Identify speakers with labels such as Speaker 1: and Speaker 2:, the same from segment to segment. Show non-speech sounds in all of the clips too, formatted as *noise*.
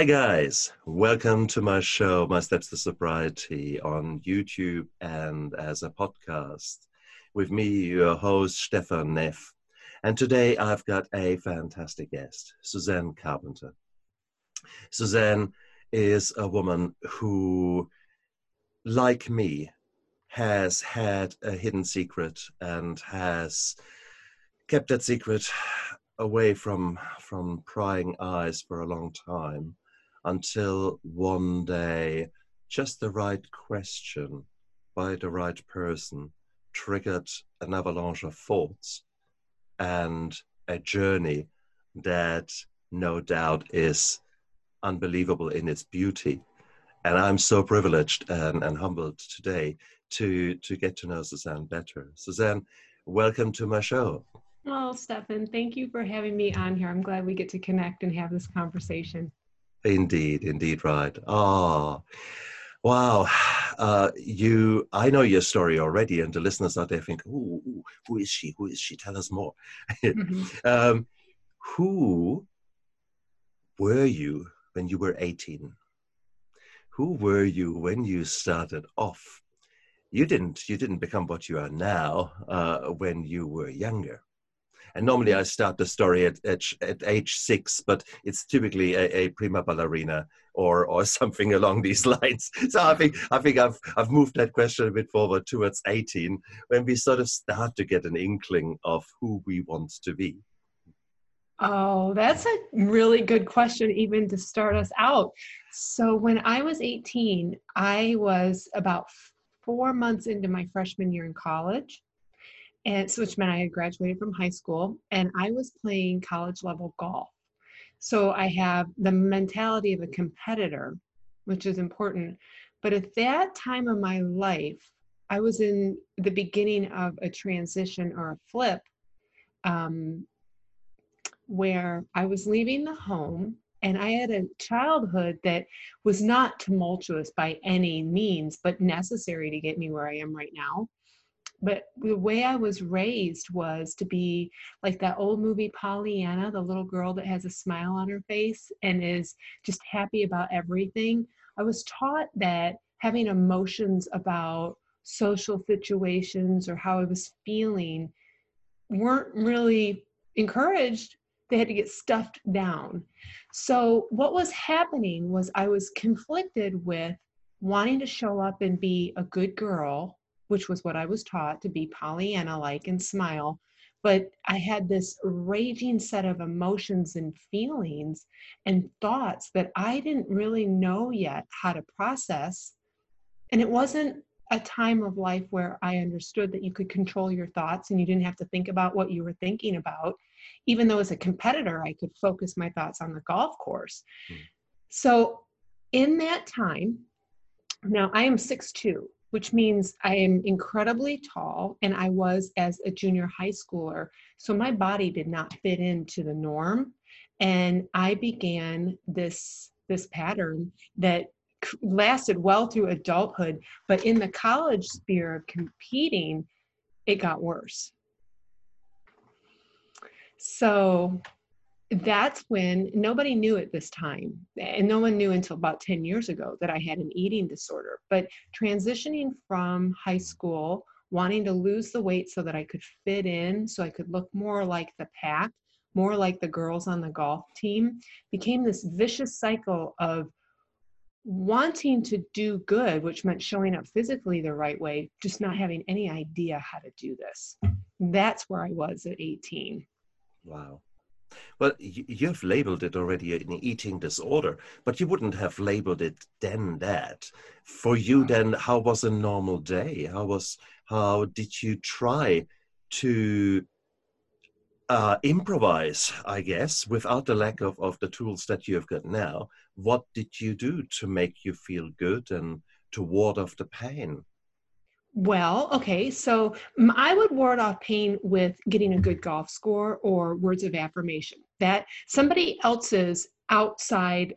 Speaker 1: Hi, guys. Welcome to my show, My Steps to Sobriety, on YouTube and as a podcast. With me, your host, Stefan Neff. And today I've got a fantastic guest, Suzanne Carpenter. Suzanne is a woman who, like me, has had a hidden secret and has kept that secret away from from prying eyes for a long time until one day just the right question by the right person triggered an avalanche of thoughts and a journey that no doubt is unbelievable in its beauty and i'm so privileged and, and humbled today to to get to know suzanne better suzanne welcome to my show
Speaker 2: Oh, Stefan, thank you for having me on here. I'm glad we get to connect and have this conversation.
Speaker 1: Indeed, indeed, right. Oh, wow. *sighs* Uh, you, I know your story already, and the listeners out there think, "Ooh, ooh who is she? Who is she? Tell us more." *laughs* Mm-hmm. um, who were you when you were 18? Who were you when you started off? You didn't. You didn't become what you are now uh, when you were younger. And normally I start the story at, at, at age six, but it's typically a, a, prima ballerina or, or *laughs* something along these lines. So I think, I think I've, I've moved that question a bit forward towards 18 when we sort of start to get an inkling of who we want to be.
Speaker 2: Oh, that's a really good question, even to start us out. So, when I was 18, I was about four months into my freshman year in college and which meant I had graduated from high school and I was playing college level golf. So I have the mentality of a competitor, which is important. But at that time of my life, I was in the beginning of a transition or a flip um, where I was leaving the home and I had a childhood that was not tumultuous by any means, but necessary to get me where I am right now but the way I was raised was to be like that old movie Pollyanna, the little girl that has a smile on her face and is just happy about everything. I was taught that having emotions about social situations or how I was feeling weren't really encouraged. They had to get stuffed down. So, what was happening was I was conflicted with wanting to show up and be a good girl which was what I was taught to be Pollyanna like and smile. But I had this raging set of emotions and feelings and thoughts that I didn't really know yet how to process. And it wasn't a time of life where I understood that you could control your thoughts and you didn't have to think about what you were thinking about. Even though as a competitor, I could focus my thoughts on the golf course. Mm. So, in that time, now I am 6'2, which means I am incredibly tall and I was as a junior high schooler. So my body did not fit into the norm. And I began this, this pattern that lasted well through adulthood, but in the college sphere of competing, it got worse. So that's when nobody knew at this time and no one knew until about 10 years ago that i had an eating disorder but transitioning from high school wanting to lose the weight so that i could fit in so i could look more like the pack more like the girls on the golf team became this vicious cycle of wanting to do good which meant showing up physically the right way just not having any idea how to do this. Hmm. That's where i was at 18
Speaker 1: wow well, you've labeled it already an eating disorder, but you wouldn't have labeled it then that. For you, then, how was a normal day? How was how did you try to uh, improvise? I guess without the lack of of the tools that you have got now. What did you do to make you feel good and to ward off the pain?
Speaker 2: Well, okay, so mm, I would ward off pain with getting a good golf score or words of affirmation. That somebody else's outside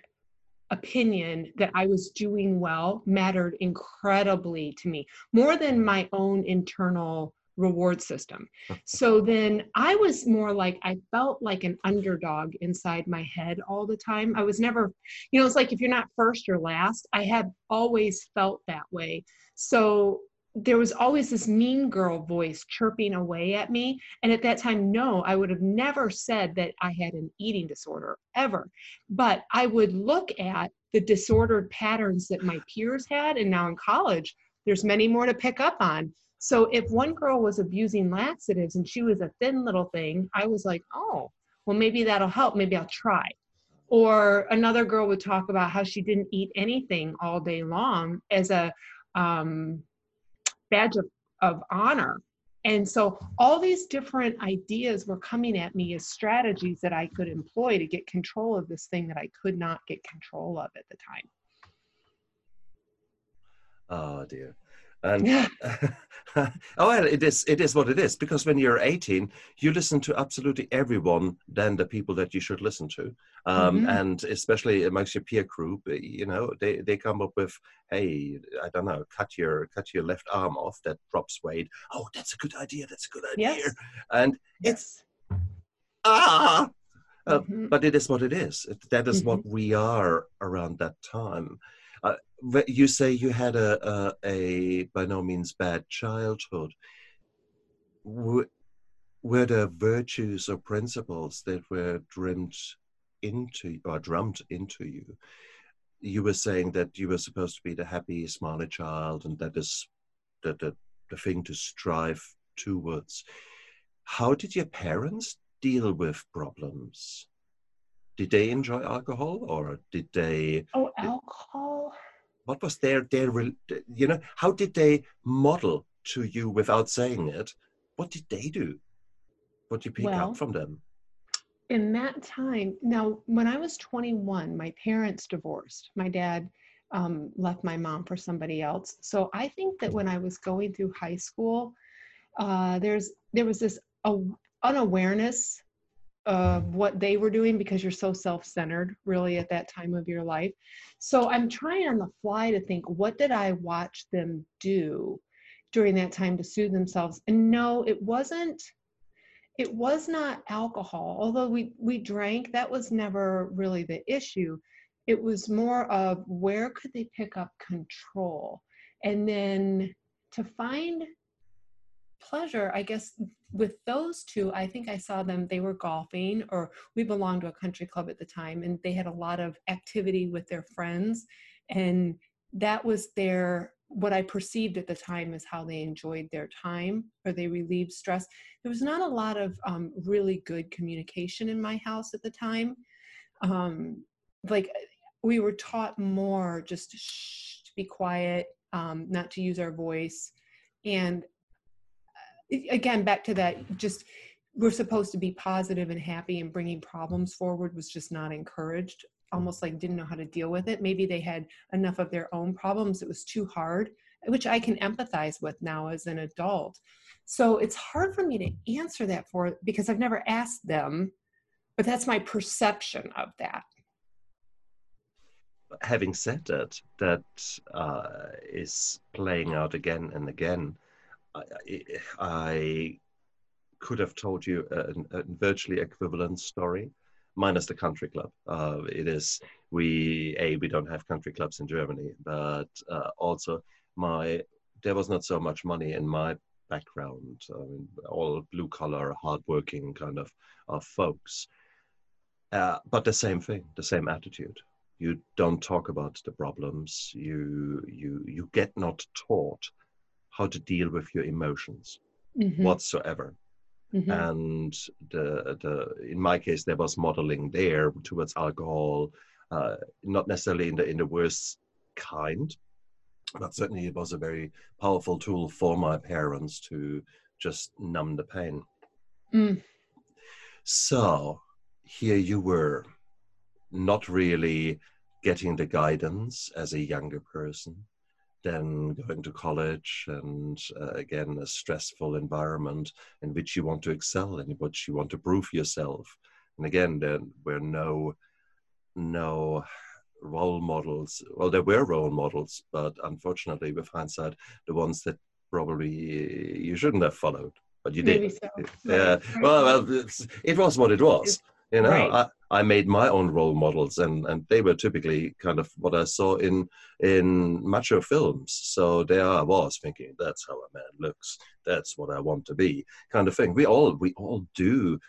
Speaker 2: opinion that I was doing well mattered incredibly to me, more than my own internal reward system. *laughs* so then I was more like, I felt like an underdog inside my head all the time. I was never, you know, it's like if you're not first or last, I have always felt that way. So there was always this mean girl voice chirping away at me. And at that time, no, I would have never said that I had an eating disorder ever. But I would look at the disordered patterns that my peers had. And now in college, there's many more to pick up on. So if one girl was abusing laxatives and she was a thin little thing, I was like, oh, well, maybe that'll help. Maybe I'll try. Or another girl would talk about how she didn't eat anything all day long as a um, badge of, of honor. And so all these different ideas were coming at me as strategies that I could employ to get control of this thing that I could not get control of at the time.
Speaker 1: Oh dear. And yeah. *laughs* oh well, it is it is what it is because when you're 18, you listen to absolutely everyone than the people that you should listen to, um, mm-hmm. and especially amongst your peer group, eh, you know, they, they come up with, hey, I don't know, cut your cut your left arm off that drops weight. Oh, that's a good idea. That's a good idea. Yes. And it's ah, uh, mm-hmm. but it is what it is. That is mm-hmm. what we are around that time. You say you had a, a, a, by no means bad childhood. Were, were there virtues or principles that were drummed into or drummed into you? You were saying that you were supposed to be the happy, smiley child, and that is the, the, the thing to strive towards. How did your parents deal with problems? did they enjoy alcohol or did they
Speaker 2: oh alcohol
Speaker 1: what was their their you know how did they model to you without saying it? What did they do? What did you pick well, up from them?
Speaker 2: in that time now when i was 21 my parents divorced. My dad um, left my mom for somebody else. So i think that when i was going through high school uh, there's there was this uh, unawareness of what they were doing because you're so self-centered really at that time of your life. So i'm trying on the fly to think what did i watch them do during that time to soothe themselves? And no it wasn't it was not alcohol. Although we we drank that was never really the issue. It was more of where could they pick up control? And then to find pleasure, I guess with those two, I think I saw them, they were golfing, or we belonged to a country club at the time, and they had a lot of activity with their friends. And that was their, what I perceived at the time is how they enjoyed their time or they relieved stress. There was not a lot of um, really good communication in my house at the time. Um, like we were taught more just to, shh, to be quiet, um, not to use our voice. And again back to that just we're supposed to be positive and happy and bringing problems forward was just not encouraged. Almost like didn't know how to deal with it. Maybe they had enough of their own problems. It was too hard which i can empathize with now as an adult. So it's hard for me to answer that for because i've never asked them but that's my perception of that.
Speaker 1: Having said that that uh, is playing out again and again I, could have told you a, a, virtually equivalent story, minus the country club. Uh, it is we a we don't have country clubs in Germany, but uh, also my there was not so much money in my background. I mean, all blue collar, hardworking kind of of folks. Uh, but the same thing, the same attitude. You don't talk about the problems. You you you get not taught how to deal with your emotions mm-hmm. whatsoever. Mm-hmm. And the the in my case there was modeling there towards alcohol, uh, not necessarily in the in the worst kind, but certainly it was a very powerful tool for my parents to just numb the pain. Mm. So here you were, not really getting the guidance as a younger person, then going to college and uh, again a stressful environment in which you want to excel in which you want to prove yourself and again there were no no role models well there were role models but unfortunately with hindsight the ones that probably you shouldn't have followed, but you did.
Speaker 2: So.
Speaker 1: Yeah. Well, well it was what it was. You know,
Speaker 2: Right.
Speaker 1: I, I made my own role models, and, and they were typically kind of what I saw in in macho films. So there I was thinking, that's how a man looks. That's what I want to be, kind of thing. We all we all do.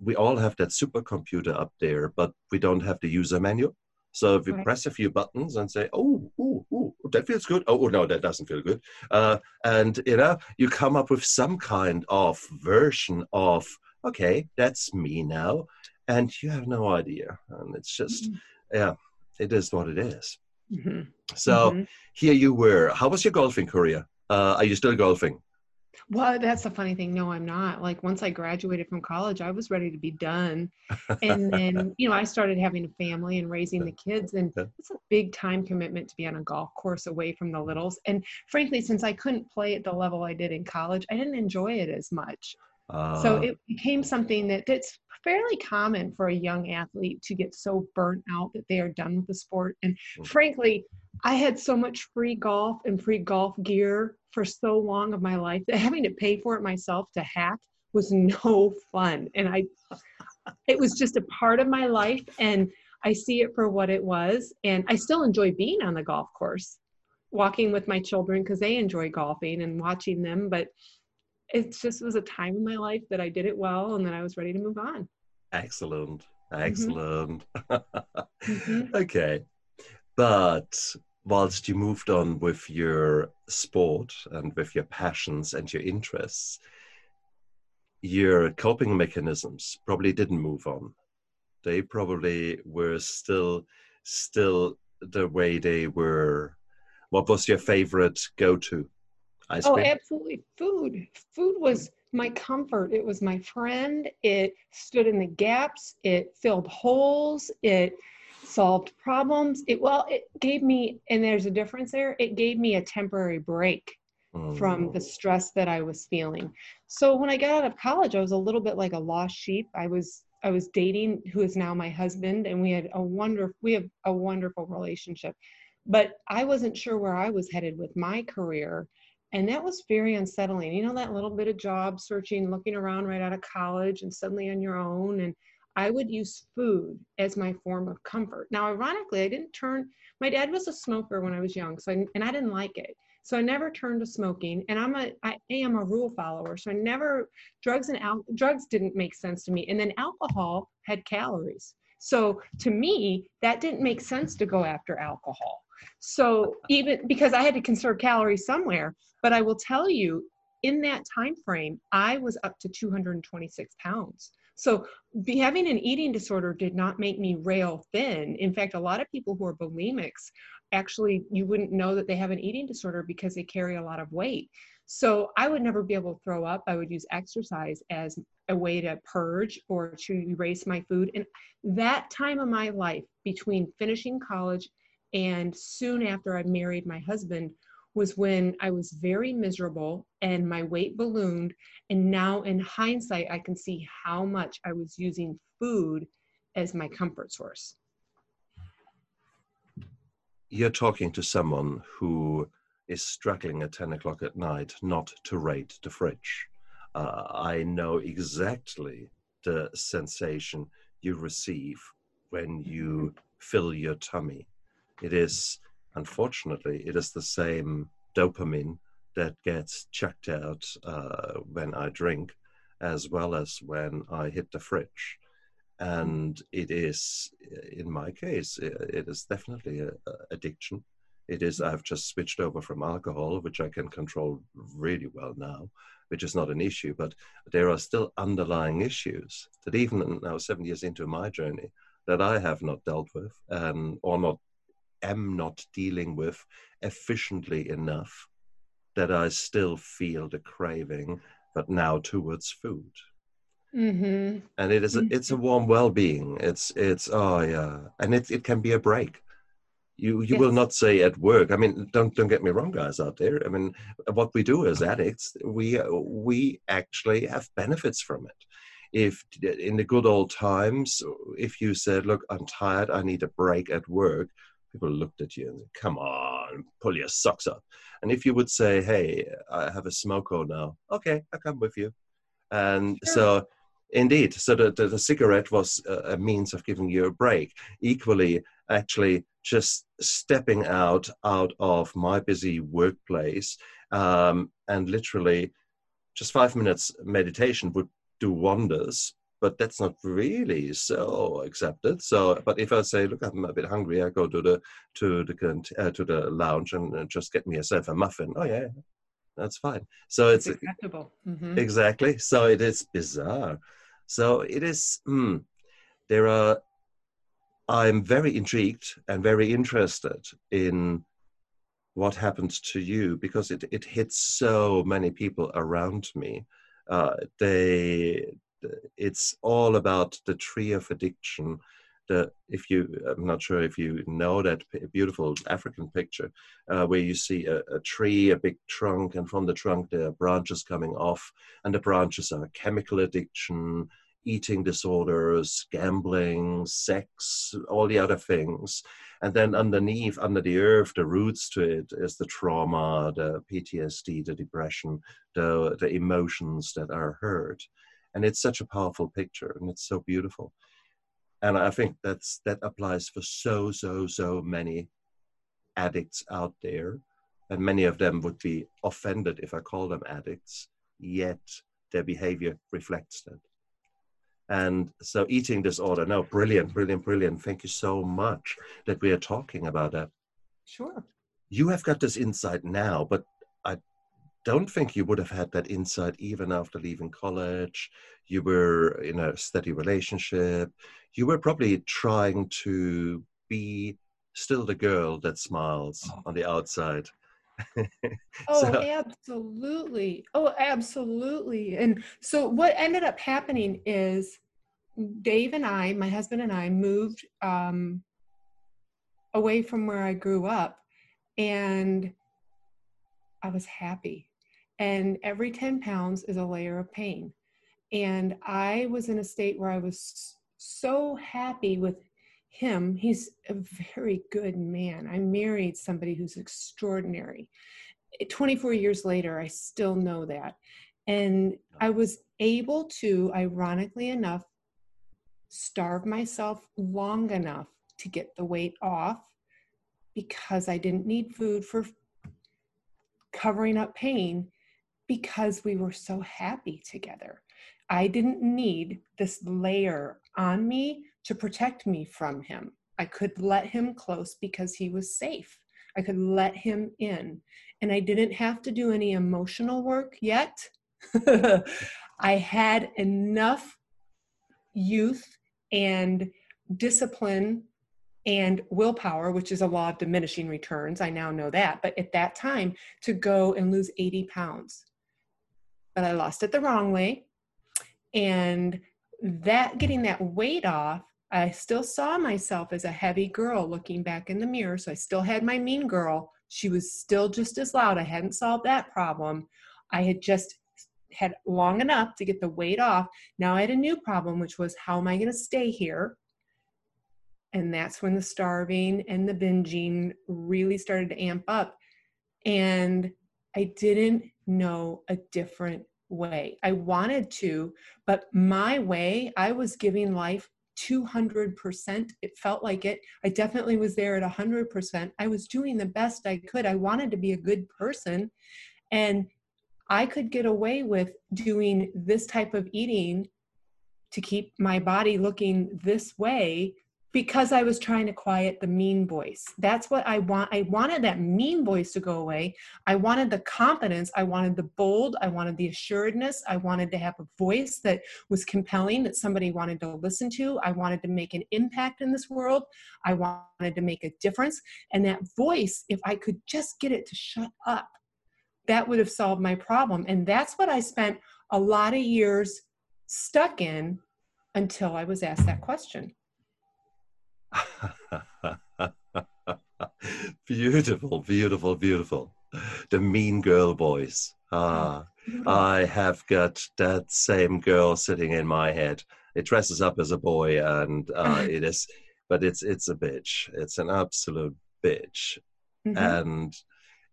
Speaker 1: We all have that supercomputer up there, but we don't have the user manual. So if you
Speaker 2: Right.
Speaker 1: press a few buttons and say, "Oh, oh, oh, that feels good," oh, oh, no, that doesn't feel good, uh, and you know, you come up with some kind of version of, okay, that's me now, and you have no idea, and it's just, yeah, it is what it is.
Speaker 2: Mhm.
Speaker 1: So
Speaker 2: Mhm.
Speaker 1: here you were. How was your golfing career? Uh, are you still golfing?
Speaker 2: Well, that's the funny thing. No, I'm not. Like once I graduated from college, I was ready to be done. And then, *laughs* you know, I started having a family and raising the kids and it's a big time commitment to be on a golf course away from the littles. And frankly, since I couldn't play at the level I did in college, I didn't enjoy it as much. so
Speaker 1: Uh,
Speaker 2: it became something that that's fairly common for a young athlete to get so burnt out that they are done with the sport. And
Speaker 1: Mm.
Speaker 2: frankly, I had so much free golf and free golf gear for so long of my life that having to pay for it myself to hack was *laughs* no fun. And I it was just a part of my life and I see it for what it was. And I still enjoy being on the golf course, walking with my children because they enjoy golfing and watching them. But it just was a time in my life that I did it well and then I was ready to move on.
Speaker 1: Excellent, excellent.
Speaker 2: Mhm. *laughs*
Speaker 1: okay, but whilst you moved on with your sport and with your passions and your interests, your coping mechanisms probably didn't move on. They probably were still, still the way they were. What was your favorite go-to? Ice
Speaker 2: Oh, absolutely. Food. Food was my comfort. It was my friend. It stood in the gaps. It filled holes. It solved problems. It well, it gave me, and there's a difference there. It gave me a temporary break from the
Speaker 1: Mm,
Speaker 2: stress that I was feeling. So when I got out of college, I was a little bit like a lost sheep. I was I was dating who is now my husband, and we had a wonderful we have a wonderful relationship. But I wasn't sure where I was headed with my career. And that was very unsettling. You know, that little bit of job searching, looking around right out of college and suddenly on your own. And I would use food as my form of comfort. Now, ironically, I didn't turn, my dad was a smoker when I was young, so I, and I didn't like it. So I never turned to smoking, and I'm a I am a rule follower. So I never drugs and al- drugs didn't make sense to me, and then alcohol had calories. So to me, that didn't make sense to go after alcohol. So even because I had to conserve calories somewhere, but I will tell you, in that time frame, I was up to 226 pounds. So be, having an eating disorder did not make me rail thin. In fact, a lot of people who are bulimics actually you wouldn't know that they have an eating disorder because they carry a lot of weight. So I would never be able to throw up. I would use exercise as a way to purge or to erase my food. And that time of my life between finishing college and soon after I married my husband was when I was very miserable and my weight ballooned. And now, in hindsight, I can see how much I was using food as my comfort source.
Speaker 1: You're talking to someone who is struggling at 10 o'clock at night not to raid the fridge. Uh, I know exactly the sensation you receive when you fill your tummy. It is, unfortunately, it is the same dopamine that gets checked out uh, when I drink, as well as when I hit the fridge. And it is, in my case, it is definitely a, addiction. It is, I've just switched over from alcohol, which I can control really well now, which is not an issue, but there are still underlying issues that even now, seven years into my journey, that I have not dealt with um, or not am not dealing with efficiently enough that I still feel the craving, but now towards food.
Speaker 2: Mm-hmm.
Speaker 1: And it is a, it's a warm well-being. It's it's oh yeah, and it it can be a break. You you will not say at work. I mean, don't don't get me wrong, guys out there. I mean, what we do as addicts, we we actually have benefits from it. If in the good old times, if you said, "Look, I'm tired. I need a break at work," people looked at you and said, come on, pull your socks up. And if you would say, hey, I have a smoko now, okay, I'll come with you. And sure. so, indeed, so the, the, the cigarette was a, a means of giving you a break. Equally, actually, just stepping out out of my busy workplace um, and literally just five minutes meditation would do wonders but that's not really so accepted. So, but if I say, look, I'm a bit hungry, I go to the to the uh, to the lounge and uh, just get myself a muffin. Oh yeah, that's fine. So it's,
Speaker 2: it's acceptable. Mm-hmm.
Speaker 1: Exactly. So it is bizarre. So it is. Mm, there are. I'm very intrigued and very interested in what happened to you because it, it hits so many people around me. Uh, they it's all about the tree of addiction. The, if you, I'm not sure if you know that beautiful African picture uh, where you see a, a, tree, a big trunk, and from the trunk there are branches coming off, and the branches are chemical addiction, eating disorders, gambling, sex, all the other things. And then underneath, under the earth, the roots to it is the trauma, the PTSD, the depression, the, the emotions that are hurt and it's such a powerful picture and it's so beautiful. And i think that's that applies for so so so many addicts out there. And many of them would be offended if i call them addicts yet their behavior reflects that. And so eating disorder no brilliant brilliant brilliant. Thank you so much that we are talking about that.
Speaker 2: Sure.
Speaker 1: You have got this insight now but don't think you would have had that insight even after leaving college. You were in a steady relationship. You were probably trying to be still the girl that smiles oh. on the outside. *laughs*
Speaker 2: oh, so, absolutely. Oh, absolutely. And so what ended up happening is Dave and I, my husband and I, moved um, away from where I grew up, and I was happy and every 10 pounds is a layer of pain. And I was in a state where I was so happy with him. He's a very good man. I married somebody who's extraordinary. 24 years later, I still know that. And I was able to, ironically enough, starve myself long enough to get the weight off because I didn't need food for covering up pain because we were so happy together. I didn't need this layer on me to protect me from him. I could let him close because he was safe. I could let him in. And I didn't have to do any emotional work yet. *laughs* I had enough youth and discipline and willpower, which is a law of diminishing returns. I now know that. But at that time, to go and lose 80 pounds but I lost it the wrong way. And that getting that weight off, I still saw myself as a heavy girl looking back in the mirror. So I still had my mean girl. She was still just as loud. I hadn't solved that problem. I had just had long enough to get the weight off. Now I had a new problem, which was how am I going to stay here? And that's when the starving and the binging really started to amp up. And I didn't know a different way. I wanted to, but my way, I was giving life 200%. It felt like it. I definitely was there at 100%. I was doing the best I could. I wanted to be a good person. And I could get away with doing this type of eating to keep my body looking this way because I was trying to quiet the mean voice. That's what I want. I wanted that mean voice to go away. I wanted the confidence. I wanted the bold. I wanted the assuredness. I wanted to have a voice that was compelling, that somebody wanted to listen to. I wanted to make an impact in this world. I wanted to make a difference. And that voice, if I could just get it to shut up, that would have solved my problem. And that's what I spent a lot of years stuck in until I was asked that question. *laughs*
Speaker 1: beautiful, beautiful, beautiful. The mean girl voice. Ah, I have got that same girl sitting in my head. It dresses up as a boy, and uh, *laughs* it is but it's it's a bitch. It's an absolute bitch,
Speaker 2: Mhm.
Speaker 1: and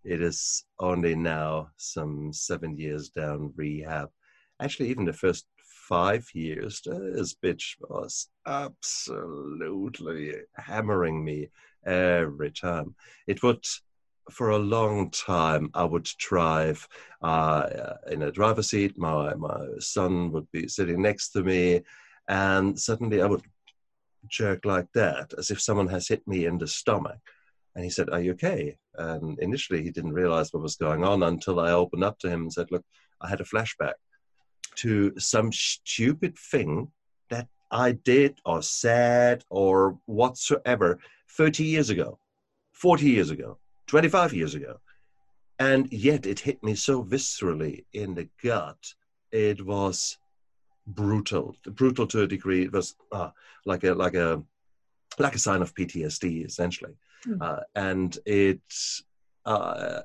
Speaker 1: it is only now some seven years down rehab. Actually, even the first five years, this bitch was absolutely hammering me every time. It would, for a long time, I would drive uh, in a driver's seat. My my son would be sitting next to me, and suddenly I would jerk like that, as if someone has hit me in the stomach. And he said, Are you okay? And initially, he didn't realize what was going on until I opened up to him and said, Look, I had a flashback to some stupid thing that I did or said or whatsoever 30 years ago, 40 years ago, 25 years ago. And yet it hit me so viscerally in the gut. It was brutal, brutal to a degree. It was uh, like a like a like a sign of PTSD, essentially.
Speaker 2: Hmm.
Speaker 1: Uh, and it uh,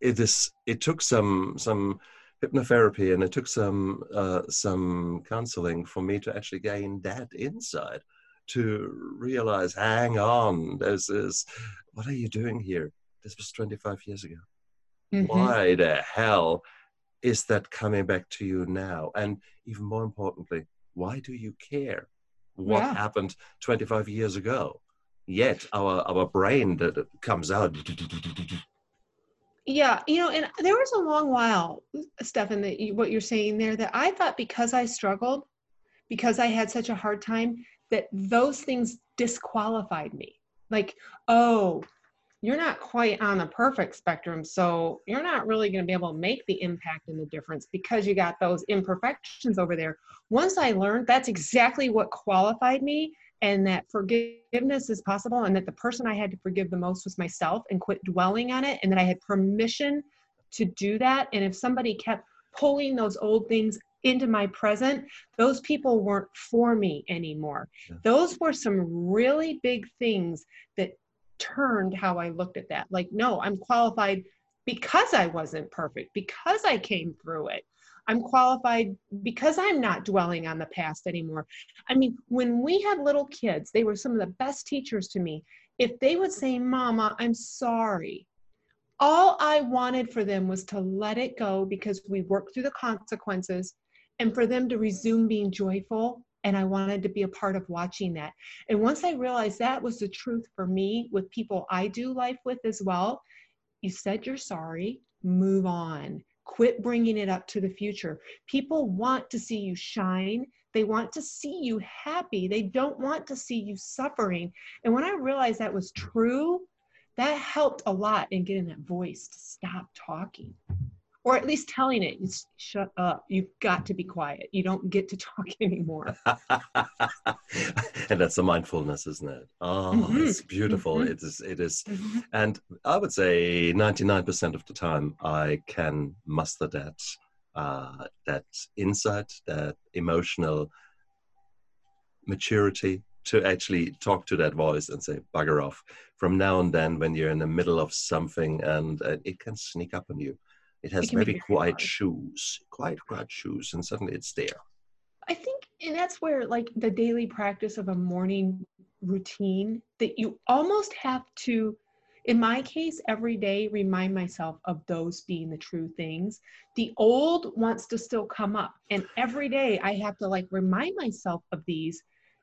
Speaker 1: it is it took some some hypnotherapy and it took some uh, some counseling for me to actually gain that insight to realize, hang on, this is what are you doing here? This was 25 years ago
Speaker 2: Mhm.
Speaker 1: why the hell is that coming back to you now? And even more importantly, why do you care what
Speaker 2: Yeah.
Speaker 1: happened 25 years ago? Yet our our brain that comes out.
Speaker 2: Yeah, you know, and there was a long while, Stefan, that you, what you're saying there, that I thought because I struggled, because I had such a hard time, that those things disqualified me. Like, oh, you're not quite on the perfect spectrum, so you're not really going to be able to make the impact and the difference because you got those imperfections over there. Once I learned that's exactly what qualified me, and that forgiveness is possible and that the person I had to forgive the most was myself and quit dwelling on it and that I had permission to do that. And if somebody kept pulling those old things into my present those people weren't for me anymore.
Speaker 1: Yeah.
Speaker 2: those were some really big things that turned how I looked at that. Like no I'm qualified because I wasn't perfect because I came through it I'm qualified because I'm not dwelling on the past anymore I mean, when we had little kids, they were some of the best teachers to me. If they would say, Mama, I'm sorry, all I wanted for them was to let it go because we worked through the consequences and for them to resume being joyful. And I wanted to be a part of watching that. And once I realized that was the truth for me with people I do life with as well, you said you're sorry, move on. Quit bringing it up to the future. People want to see you shine. They want to see you happy. They don't want to see you suffering. And when I realized that was true, that helped a lot in getting that voice to stop talking. Or at least telling it, "Just shut up. You've got to be quiet. You don't get to *laughs* talk anymore. *laughs*
Speaker 1: and that's the mindfulness, isn't it? Oh,
Speaker 2: Mhm.
Speaker 1: it's beautiful.
Speaker 2: Mhm.
Speaker 1: It is. It is. And I would say 99% of the time I can muster that uh, that insight, that emotional maturity to actually talk to that voice and say bugger off. From now and then, when you're in the middle of something and uh, it can sneak up on you, it has
Speaker 2: can be
Speaker 1: very
Speaker 2: very
Speaker 1: quiet
Speaker 2: hard.
Speaker 1: shoes, quiet, quiet shoes, and suddenly it's there.
Speaker 2: I think, and that's where like the daily practice of a morning routine that you almost have to, in my case, every day remind myself of those being the true things. The old wants to still come up, and every day I have to like remind myself of these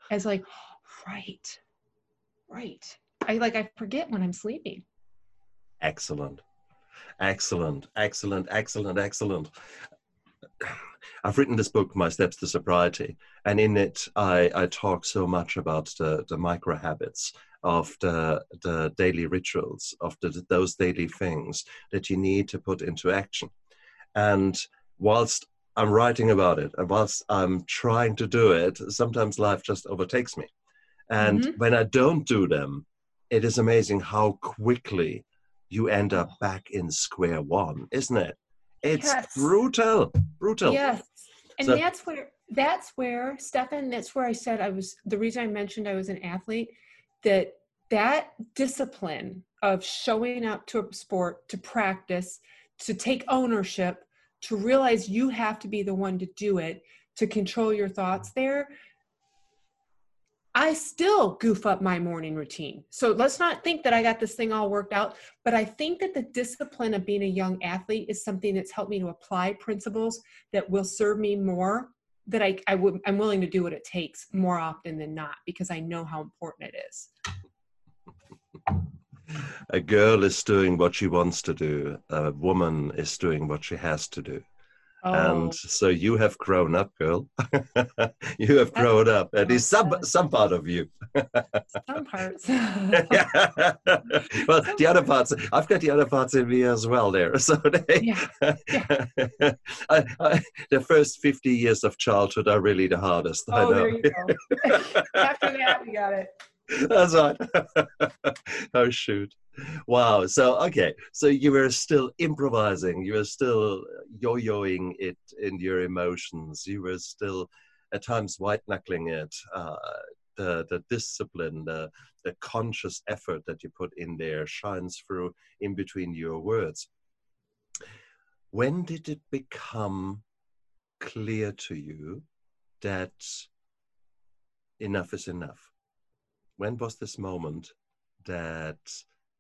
Speaker 2: as like, *gasps* right, right. I like I forget when I'm sleeping.
Speaker 1: Excellent. Excellent, excellent, excellent, excellent. I've written this book, My Steps to Sobriety, and in it I, I talk so much about the, the micro habits of the, the daily rituals, of the, those daily things that you need to put into action. And whilst I'm writing about it, and whilst I'm trying to do it, sometimes life just overtakes me. And
Speaker 2: Mhm.
Speaker 1: when I don't do them, it is amazing how quickly you end up back in square one, isn't it? It's
Speaker 2: Yes.
Speaker 1: brutal, brutal.
Speaker 2: Yes. And
Speaker 1: So-
Speaker 2: that's where that's where Stefan, that's where I said I was the reason I mentioned I was an athlete, that that discipline of showing up to a sport, to practice, to take ownership, to realize you have to be the one to do it, to control your thoughts there. I still goof up my morning routine. So let's not think that I got this thing all worked out, but I think that the discipline of being a young athlete is something that's helped me to apply principles that will serve me more that I, I would I'm willing to do what it takes more often than not because I know how important it is.
Speaker 1: A girl is doing what she wants to do. A woman is doing what she has to do. Oh. And so you have grown up, girl. *laughs* you have grown up. At least some some part of you.
Speaker 2: some parts. *laughs*
Speaker 1: well, some the other parts. I've got the other parts in me as well. There. *laughs* So they, yeah. yeah. I, I, the first fifty years of childhood are really the hardest.
Speaker 2: Oh, there you go. After that, we got it.
Speaker 1: That's right. *laughs* oh shoot. Wow. So okay. So you were still improvising. You were still yo-yoing it in your emotions. You were still at times white knuckling it. Uh, the the discipline, the the conscious effort that you put in there shines through in between your words. When did it become clear to you that enough is enough? When was this moment that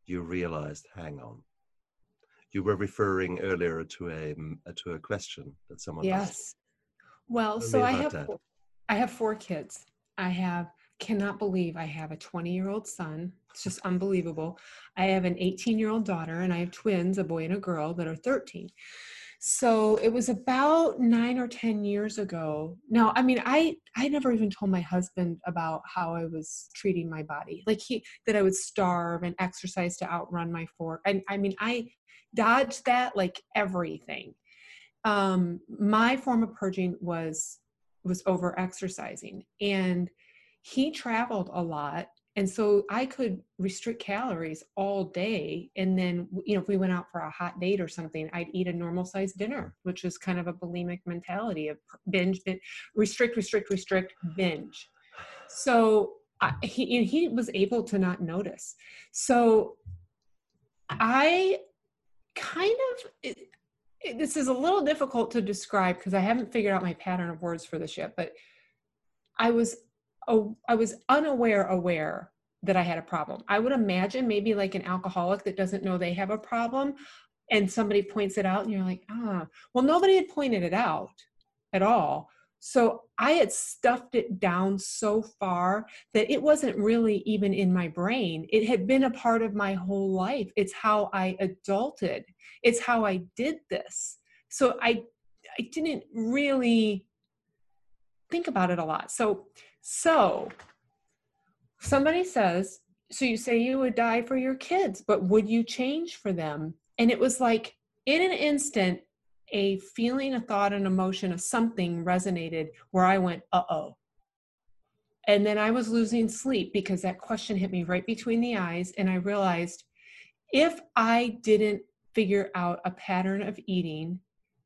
Speaker 1: you realized, hang on? You were referring earlier to a mm, uh, to a question that someone
Speaker 2: yes.
Speaker 1: asked.
Speaker 2: Well, so I have four, I have four kids. I have cannot believe I have a 20 year old son. It's just unbelievable. I have an 18 year old daughter, and I have twins, a boy and a girl, that are 13 so it was about nine or ten years ago. Now i mean i i never even told my husband about how i was treating my body like he that i would starve and exercise to outrun my four and i mean i dodged that like everything. Um my form of purging was was over exercising and he traveled a lot and so i could restrict calories all day and then you know if we went out for a hot date or something i'd eat a normal sized dinner which is kind of a bulimic mentality of binge restrict restrict restrict binge. So I, he he was able to not notice. So i kind of it, this is a little difficult to describe because i haven't figured out my pattern of words for this yet but i was I was unaware aware that I had a problem. I would imagine maybe like an alcoholic that doesn't know they have a problem and somebody points it out and you're like, ah, well, nobody had pointed it out at all. So I had stuffed it down so far that it wasn't really even in my brain. It had been a part of my whole life. It's how I adulted. It's how I did this. So I I didn't really think about it a lot. So so somebody says, So you say you would die for your kids, but would you change for them? And it was like in an instant, a feeling, a thought, an emotion of something resonated where I went, uh oh. And then I was losing sleep because that question hit me right between the eyes. And I realized if I didn't figure out a pattern of eating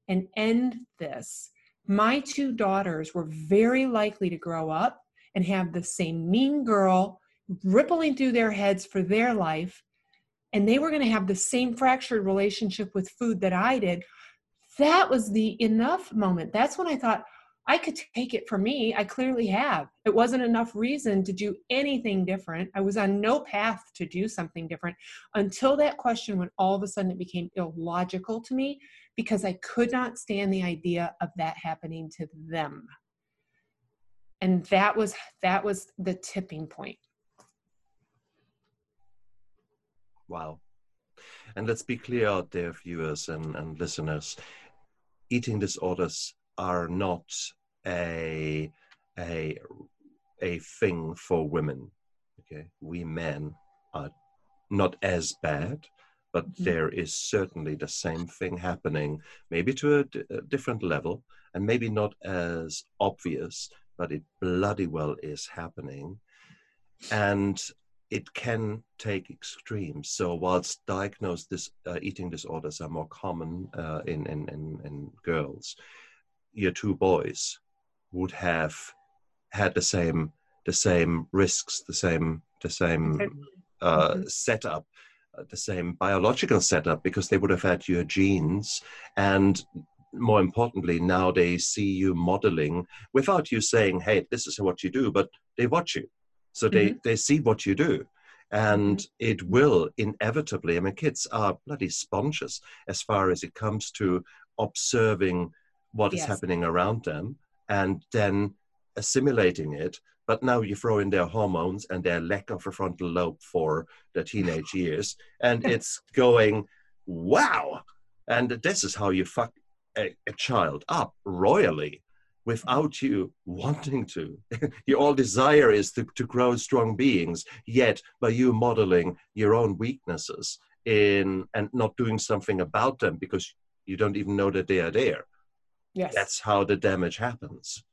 Speaker 2: and end this, my two daughters were very likely to grow up and have the same mean girl rippling through their heads for their life and they were going to have the same fractured relationship with food that I did that was the enough moment. That's when I thought I could take it for me. I clearly have. It wasn't enough reason to do anything different. I was on no path to do something different until that question when all of a sudden it became illogical to me because I could not stand the idea of that happening to them and that was that was the tipping point.
Speaker 1: Wow. And let's be clear out there viewers and, and listeners. Eating disorders are not a a a thing for women okay? We men are not as bad but mm-hmm. there is certainly the same thing happening maybe to a, d- a different level and maybe not as obvious but it bloody well is happening. And it can take extremes. So whilst diagnosed dis, uh, eating disorders are more common uh, in, in, in, in, girls, your two boys would have had the same the same risks, the same the same uh, mm-hmm. setup, uh, the same biological setup, because they would have had your genes, and more importantly, now they see you modeling without you saying, hey, this is what you do, but they watch you. So they, mm-hmm. they see what you do. And mm-hmm. it will inevitably, I mean, kids are bloody sponges as far as it comes to observing what yes. is happening around them and then assimilating it. But now you throw in their hormones and their lack of a frontal lobe for the teenage years, and *laughs* it's going, wow. And this is how you fuck a, a child up royally without you wanting to. *laughs* your all desire is to, to grow strong beings, yet by you modeling your own weaknesses in and not doing something about them because you don't even know that they are there.
Speaker 2: Yes.
Speaker 1: That's how the damage happens.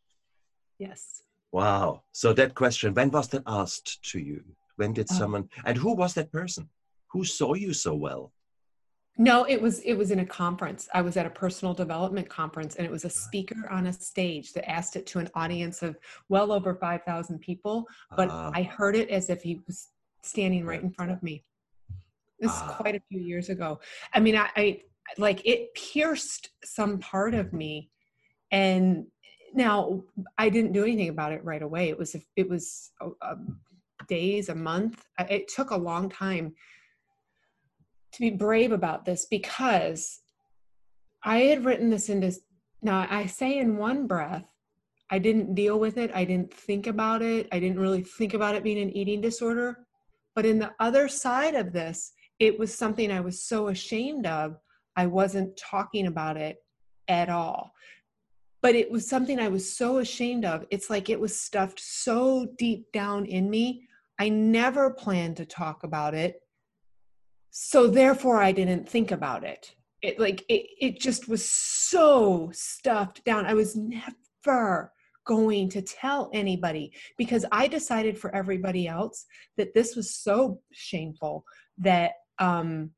Speaker 2: Yes.
Speaker 1: Wow. So that question, when was that asked to you? When did oh. someone and who was that person? Who saw you so well?
Speaker 2: No, it was it was in a conference. I was at a personal development conference and it was a speaker on a stage that asked it to an audience of well over 5,000 people, but uh, I heard it as if he was standing right in front of me. This uh, is ah. quite a few years ago. I mean, I, I like it pierced some part of me and now I didn't do anything about it right away. It was it was a, a days, a month. It took a long time to be brave about this because I had written this into now I say in one breath, I didn't deal with it, I didn't think about it, I didn't really think about it being an eating disorder. But in the other side of this, it was something I was so ashamed of, I wasn't talking about it at all. But it was something I was so ashamed of. It's like it was stuffed so deep down in me. I never planned to talk about it so therefore i didn't think about it. It like it, it just was so stuffed down. I was never going to tell anybody because i decided for everybody else that this was so shameful that um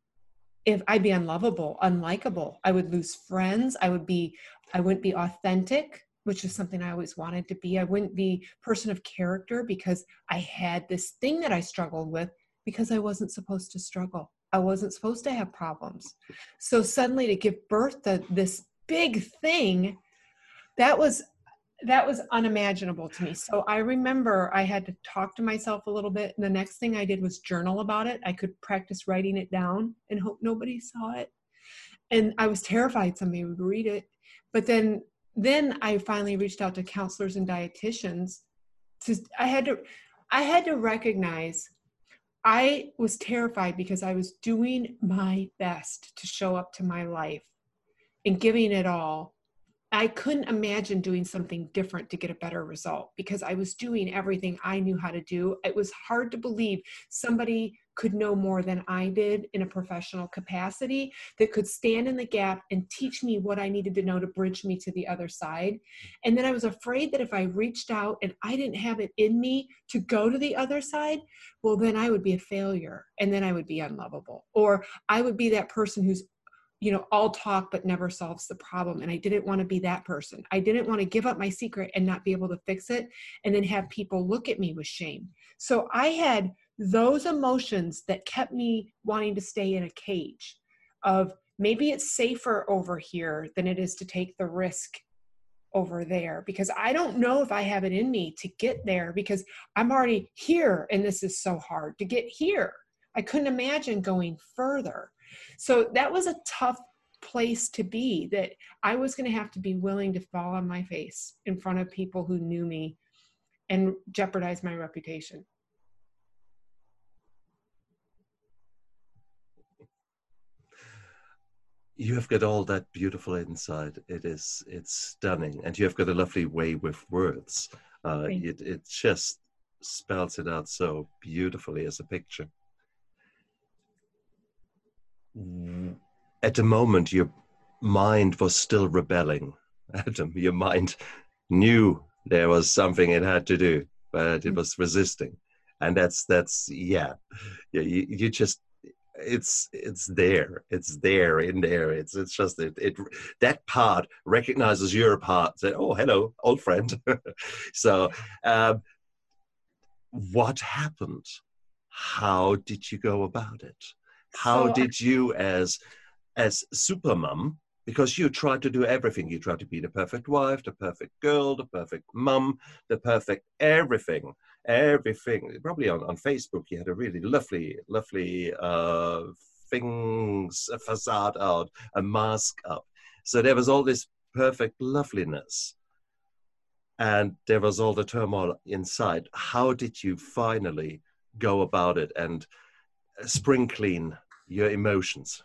Speaker 2: if i'd be unlovable unlikable i would lose friends. I would be i wouldn't be authentic which is something i always wanted to be. I wouldn't be person of character because i had this thing that i struggled with because i wasn't supposed to struggle I wasn't supposed to have problems. So suddenly to give birth to this big thing, that was that was unimaginable to me. So I remember I had to talk to myself a little bit. And the next thing I did was journal about it. I could practice writing it down and hope nobody saw it. And I was terrified somebody would read it. But then then I finally reached out to counselors and dietitians to I had to I had to recognize I was terrified because I was doing my best to show up to my life and giving it all. I couldn't imagine doing something different to get a better result because I was doing everything I knew how to do. It was hard to believe somebody could know more than I did in a professional capacity that could stand in the gap and teach me what I needed to know to bridge me to the other side. And then I was afraid that if I reached out and I didn't have it in me to go to the other side, well, then I would be a failure and then I would be unlovable. Or I would be that person who's you know all talk but never solves the problem and i didn't want to be that person i didn't want to give up my secret and not be able to fix it and then have people look at me with shame so i had those emotions that kept me wanting to stay in a cage of maybe it's safer over here than it is to take the risk over there because I don't know if I have it in me to get there because I'm already here and this is so hard to get here. I couldn't imagine going further. So that was a tough place to be that I was going to have to be willing to fall on my face in front of people who knew me and jeopardize my reputation.
Speaker 1: You have got all that beautiful inside. It is it's stunning, and you have got a lovely way with words. Uh, it it just spells it out so beautifully as a picture. At the moment, your mind was still rebelling. *laughs* Adam, your mind knew there was something it had to do, but it mm. was resisting, and that's that's yeah, yeah. You, you just it's it's there it's there in there it's it's just it, it that part recognizes your part say oh hello old friend. *laughs* So um, what happened? How did you go about it? How so, did you as as supermom because you tried to do everything. You tried to be the perfect wife, the perfect girl, the perfect mum, the perfect everything, everything. Probably on, on Facebook, he had a really lovely, lovely uh, things, a facade out, a mask up. So there was all this perfect loveliness. And there was all the turmoil inside. How did you finally go about it and spring clean your emotions?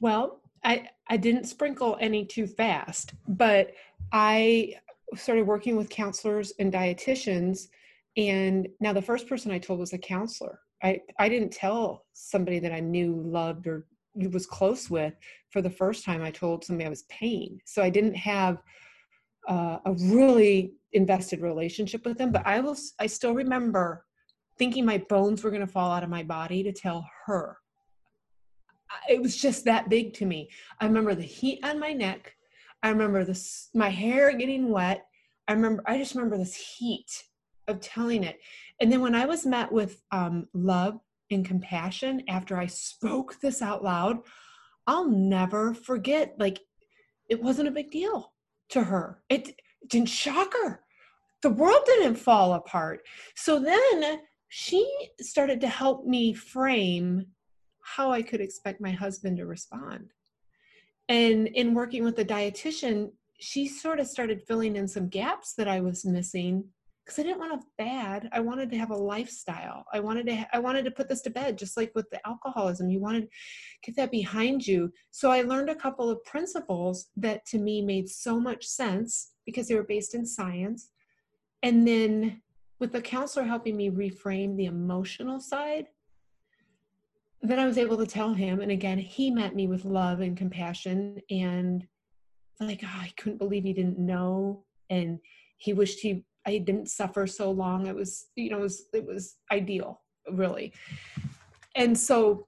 Speaker 2: Well, I, I didn't sprinkle any too fast, but I started working with counselors and dietitians. And now the first person I told was a counselor. I, I didn't tell somebody that I knew, loved, or was close with for the first time. I told somebody I was pain. So I didn't have uh, a really invested relationship with them. But I was I still remember thinking my bones were going to fall out of my body to tell her it was just that big to me. I remember the heat on my neck. I remember this my hair getting wet. I remember I just remember this heat of telling it. And then when I was met with um, love and compassion after I spoke this out loud, I'll never forget. Like it wasn't a big deal to her. It, it didn't shock her. The world didn't fall apart. So then she started to help me frame how I could expect my husband to respond. And in working with the dietitian, she sort of started filling in some gaps that I was missing because I didn't want to bad. I wanted to have a lifestyle. I wanted to I wanted to put this to bed just like with the alcoholism. You wanted to get that behind you. So I learned a couple of principles that to me made so much sense because they were based in science. And then with the counselor helping me reframe the emotional side, then I was able to tell him, and again, he met me with love and compassion, and like, oh, I couldn't believe he didn't know, and he wished he I didn't suffer so long. It was, you know, it was it was ideal, really. And so,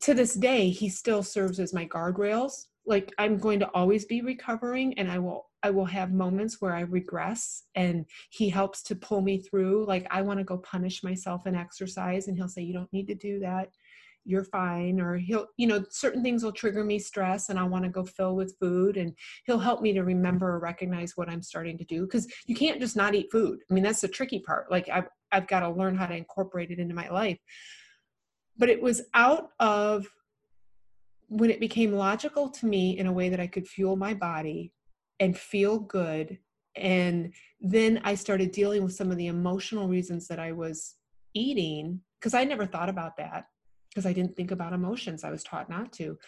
Speaker 2: to this day, he still serves as my guardrails. Like I'm going to always be recovering, and I will I will have moments where I regress and he helps to pull me through. Like I want to go punish myself and exercise and he'll say, You don't need to do that you're fine or he'll you know certain things will trigger me stress and i want to go fill with food and he'll help me to remember or recognize what i'm starting to do because you can't just not eat food. I mean that's the tricky part. Like i've, I've got to learn how to incorporate it into my life. But it was out of when it became logical to me in a way that i could fuel my body and feel good and then i started dealing with some of the emotional reasons that i was eating because i never thought about that because I didn't think about emotions. I was taught not to.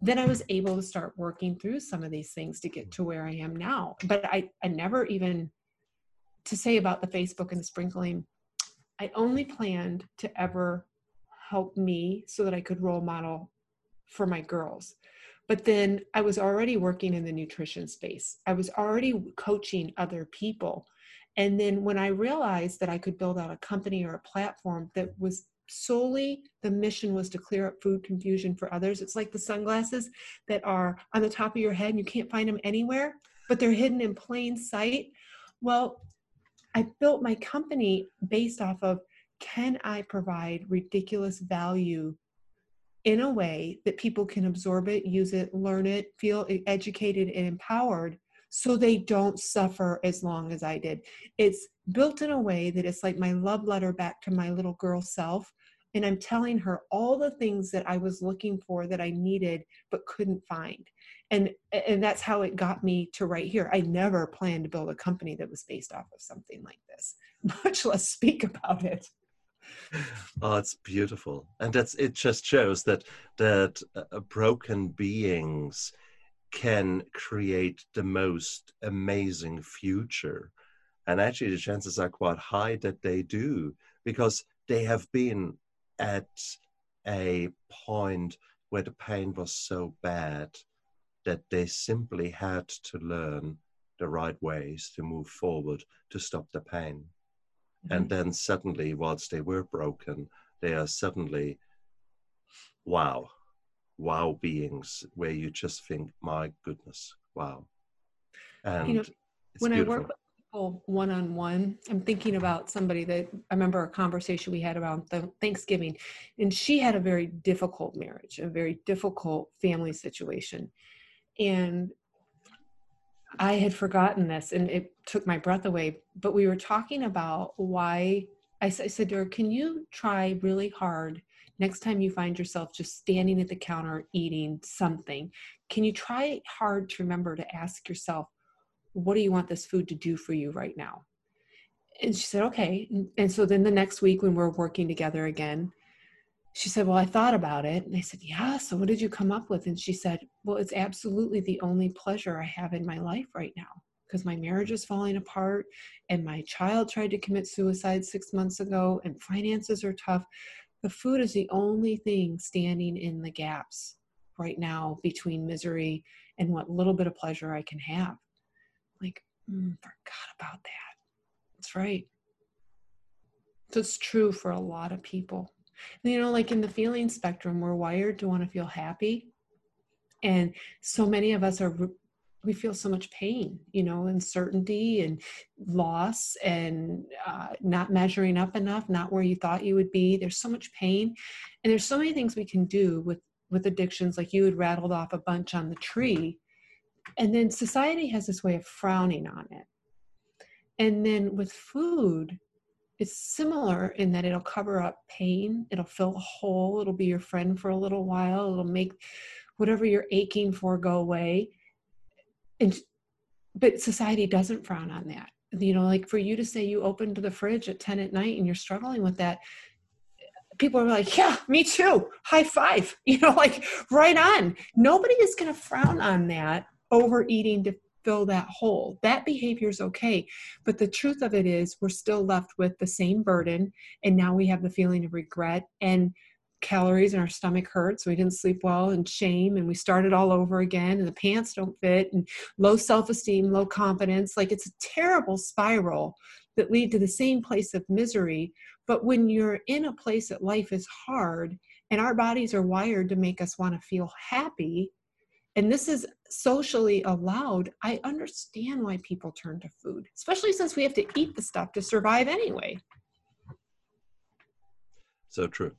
Speaker 2: Then I was able to start working through some of these things to get to where I am now. But I, I never even, to say about the Facebook and the sprinkling, I only planned to ever help me so that I could role model for my girls. But then I was already working in the nutrition space. I was already coaching other people. And then when I realized that I could build out a company or a platform that was solely the mission was to clear up food confusion for others. It's like the sunglasses that are on the top of your head and you can't find them anywhere, but they're hidden in plain sight. Well, I built my company based off of can I provide ridiculous value in a way that people can absorb it, use it, learn it, feel educated and empowered so they don't suffer as long as I did. It's built in a way that it's like my love letter back to my little girl self and I'm telling her all the things that I was looking for that I needed but couldn't find. And and that's how it got me to right here. I never planned to build a company that was based off of something like this, *laughs* much less speak about it. *laughs*
Speaker 1: Oh, it's beautiful, and that's it. Just shows that that uh, broken beings can create the most amazing future, and actually, the chances are quite high that they do because they have been at a point where the pain was so bad that they simply had to learn the right ways to move forward to stop the pain. Mm-hmm. And then suddenly, whilst they were broken, they are suddenly, wow, wow beings where you just think, my goodness, wow. And
Speaker 2: you know, when beautiful. I work one on one. I'm thinking about somebody that I remember a conversation we had around Thanksgiving, and she had a very difficult marriage, a very difficult family situation. and I had forgotten this and it took my breath away. But we were talking about why I, said to her, Can you try really hard next time you find yourself just standing at the counter eating something? Can you try hard to remember to ask yourself, What do you want this food to do for you right now? And she said, Okay. And so then the next week when we're working together again, she said, Well, I thought about it. And I said, Yeah. So what did you come up with? And she said, Well, it's absolutely the only pleasure I have in my life right now because my marriage is falling apart and my child tried to commit suicide six months ago and finances are tough. The food is the only thing standing in the gaps right now between misery and what little bit of pleasure I can have. Like, mm, forgot about that. That's right. It's true for a lot of people you know like in the feeling spectrum we're wired to want to feel happy and so many of us are we feel so much pain you know uncertainty and loss and uh, not measuring up enough not where you thought you would be there's so much pain and there's so many things we can do with with addictions like you had rattled off a bunch on the tree and then society has this way of frowning on it and then with food it's similar in that it'll cover up pain, it'll fill a hole, it'll be your friend for a little while, it'll make whatever you're aching for go away. And but society doesn't frown on that. You know, like for you to say you opened the fridge at 10 at night and you're struggling with that, people are like, yeah, me too. High five. *laughs* You know, like right on. Nobody is going to frown on that overeating to fill that hole. That behavior is okay. But the truth of it is, we're still left with the same burden. And now we have the feeling of regret and calories and our stomach hurts. We didn't sleep well and shame. And we started all over again. And the pants don't fit and low self esteem, low confidence. Like it's a terrible spiral that lead to the same place of misery. But when you're in a place that life is hard and our bodies are wired to make us want to feel happy, and this is socially allowed, I understand why people turn to food, especially since we have to eat the stuff to survive anyway.
Speaker 1: So true.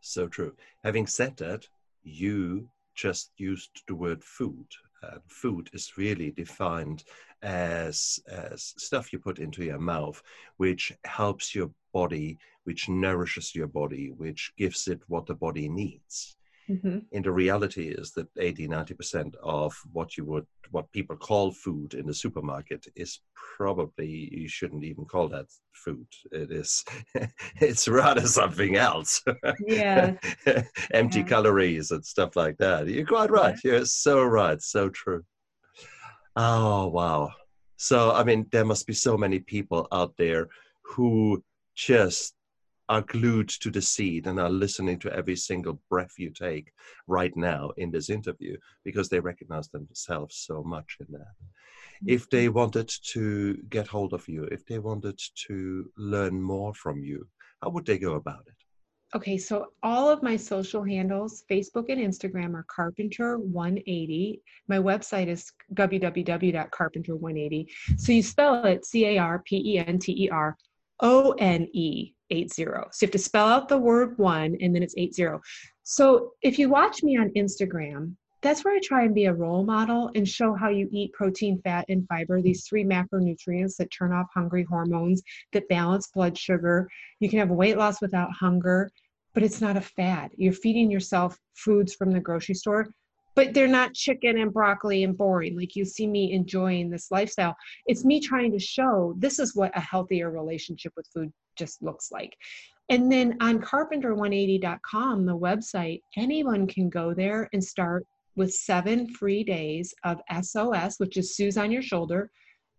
Speaker 1: So true. Having said that, you just used the word food. Uh, food is really defined as, as stuff you put into your mouth, which helps your body, which nourishes your body, which gives it what the body needs. Mm-hmm. And the reality is that 80, 90% of what you would, what people call food in the supermarket is probably, you shouldn't even call that food. It is, *laughs* it's rather something else.
Speaker 2: Yeah. *laughs*
Speaker 1: Empty yeah. calories and stuff like that. You're quite right. Yeah. You're so right. So true. Oh, wow. So, I mean, there must be so many people out there who just are glued to the seat and are listening to every single breath you take right now in this interview because they recognize themselves so much in that. If they mm-hmm. wanted to get hold of you, if they wanted to learn more from you, how would they go about it?
Speaker 2: Okay, so all of my social handles, Facebook and Instagram, are Carpenterone80. My website is www.carpenterone80. So you spell it C A R P E N T E R O N E 80. So you have to spell out the word one and then it's 80. So if you watch me on Instagram, that's where I try and be a role model and show how you eat protein, fat, and fiber, these three macronutrients that turn off hungry hormones, that balance blood sugar. You can have weight loss without hunger, but it's not a fad. You're feeding yourself foods from the grocery store but they're not chicken and broccoli and boring like you see me enjoying this lifestyle it's me trying to show this is what a healthier relationship with food just looks like. And then on carpenterone80.com the website anyone can go there and start with seven free days of sos which is sue's on your shoulder.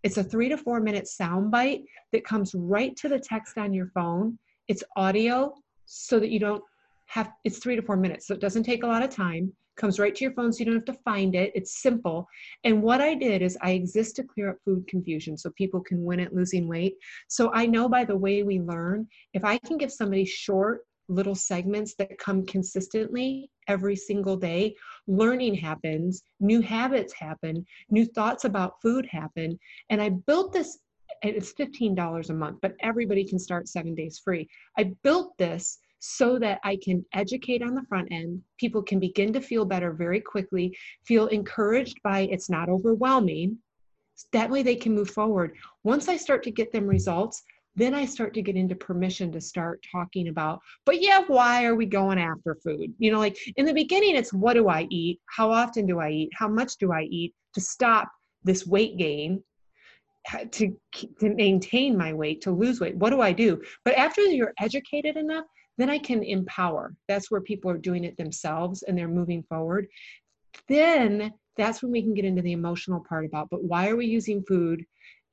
Speaker 2: It's a three to four minute sound bite that comes right to the text on your phone. It's audio so that you don't have it's three to four minutes so it doesn't take a lot of time comes right to your phone so you don't have to find it. It's simple. And what I did is I exist to clear up food confusion so people can win at losing weight. So I know by the way we learn, if I can give somebody short little segments that come consistently every single day, learning happens, new habits happen, new thoughts about food happen. And I built this, it's $15 a month, but everybody can start seven days free. I built this so that I can educate on the front end. People can begin to feel better very quickly, feel encouraged by it's not overwhelming. That way they can move forward. Once I start to get them results, then I start to get into permission to start talking about, but yeah, why are we going after food? You know, like in the beginning, it's what do I eat? How often do I eat? How much do I eat to stop this weight gain? To, to maintain my weight, to lose weight, what do I do? But after you're educated enough, then I can empower. That's where people are doing it themselves and they're moving forward. Then that's when we can get into the emotional part about, but why are we using food?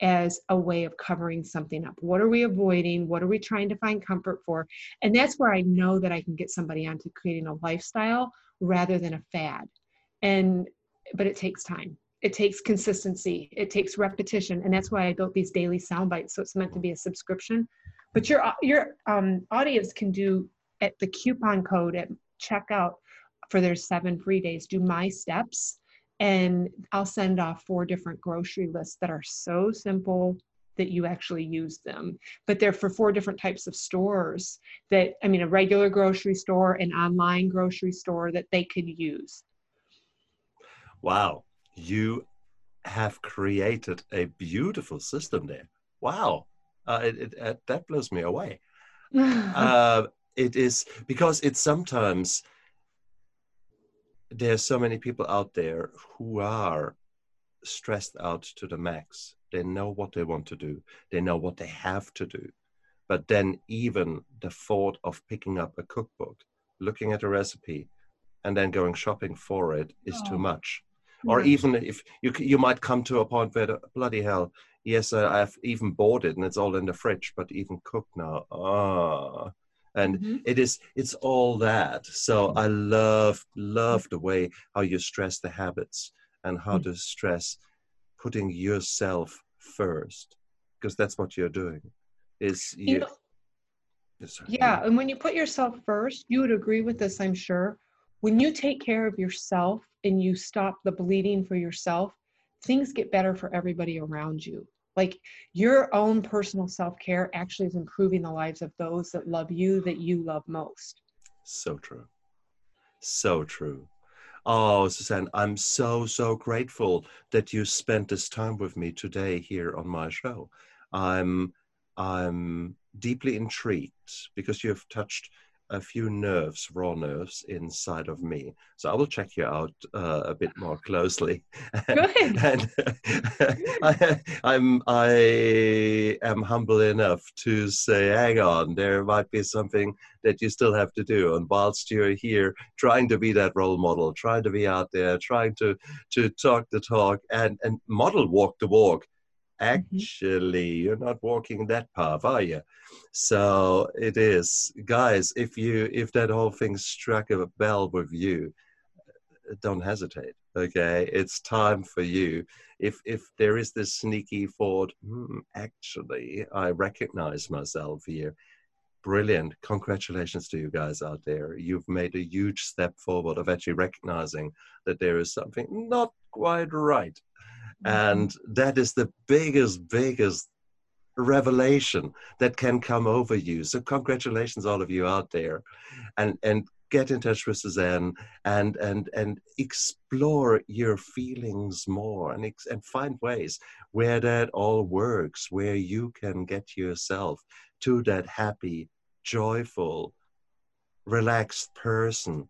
Speaker 2: as a way of covering something up. What are we avoiding? What are we trying to find comfort for? And that's where I know that I can get somebody onto creating a lifestyle rather than a fad. And but it takes time. It takes consistency. It takes repetition, and that's why I built these daily sound bites. So it's meant to be a subscription. But your your um, audience can do at the coupon code at checkout for their seven free days. Do my steps and I'll send off four different grocery lists that are so simple that you actually use them. But they're for four different types of stores that, I mean, a regular grocery store, an online grocery store that they could use.
Speaker 1: Wow. You have created a beautiful system there. Wow. Uh, it, it, uh, that blows me away. *laughs* uh, it is because it's sometimes there's so many people out there who are stressed out to the max. They know what they want to do, they know what they have to do. But then, even the thought of picking up a cookbook, looking at a recipe, and then going shopping for it is oh. too much. Or even if you you might come to a point where bloody hell, yes, I've even bought it and it's all in the fridge, but even cooked now, ah, and mm-hmm. it is it's all that. So i love love the way how you stress the habits and how mm-hmm. to stress putting yourself first because that's what you're doing. Is you, you know,
Speaker 2: yeah and when you put yourself first you would agree with this i'm sure when you take care of yourself and you stop the bleeding for yourself things get better for everybody around you like your own personal self care actually is improving the lives of those that love you, that you love most.
Speaker 1: So true. So true. Oh, Suzanne, I'm so, so grateful that you spent this time with me today here on my show. I'm, I'm deeply intrigued because you have touched a few nerves, raw nerves inside of me. So I will check you out uh, a bit more closely. *laughs*
Speaker 2: Good. and
Speaker 1: I, *laughs* I'm I am humble enough to say, hang on, there might be something that you still have to do. And whilst you're here, trying to be that role model, trying to be out there, trying to to talk the talk and and model walk the walk. Actually you're not walking that path are you? So it is. Guys if you if that whole thing struck a bell with you don't hesitate okay? It's time for you. If if there is this sneaky thought hmm, actually i recognize myself here brilliant. Congratulations to you guys out there. You've made a huge step forward of actually recognizing that there is something not quite right and that is the biggest, biggest revelation that can come over you. So congratulations, all of you out there. And, and get in touch with Suzanne and, and, and explore your feelings more and, and find ways where that all works, where you can get yourself to that happy, joyful, relaxed person,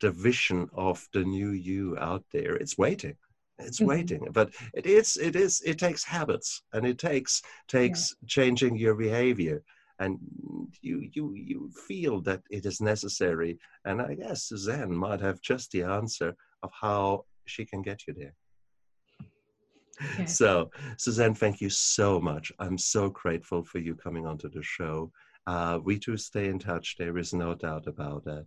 Speaker 1: the vision of the new you out there. It's waiting it's mm-hmm. waiting but it is it is it takes habits and it takes takes yeah. changing your behavior and you you you feel that it is necessary and i guess suzanne might have just the answer of how she can get you there *laughs* okay. so suzanne thank you so much i'm so grateful for you coming onto the show uh, we do stay in touch there is no doubt about that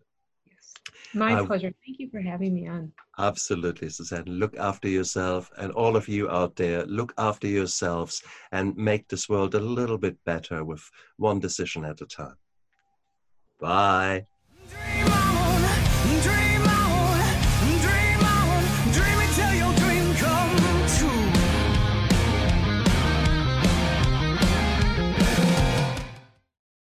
Speaker 2: my pleasure. Thank you for having me on.
Speaker 1: Absolutely, Suzanne. Look after yourself, and all of you out there, look after yourselves and make this world a little bit better with one decision at a time. Bye.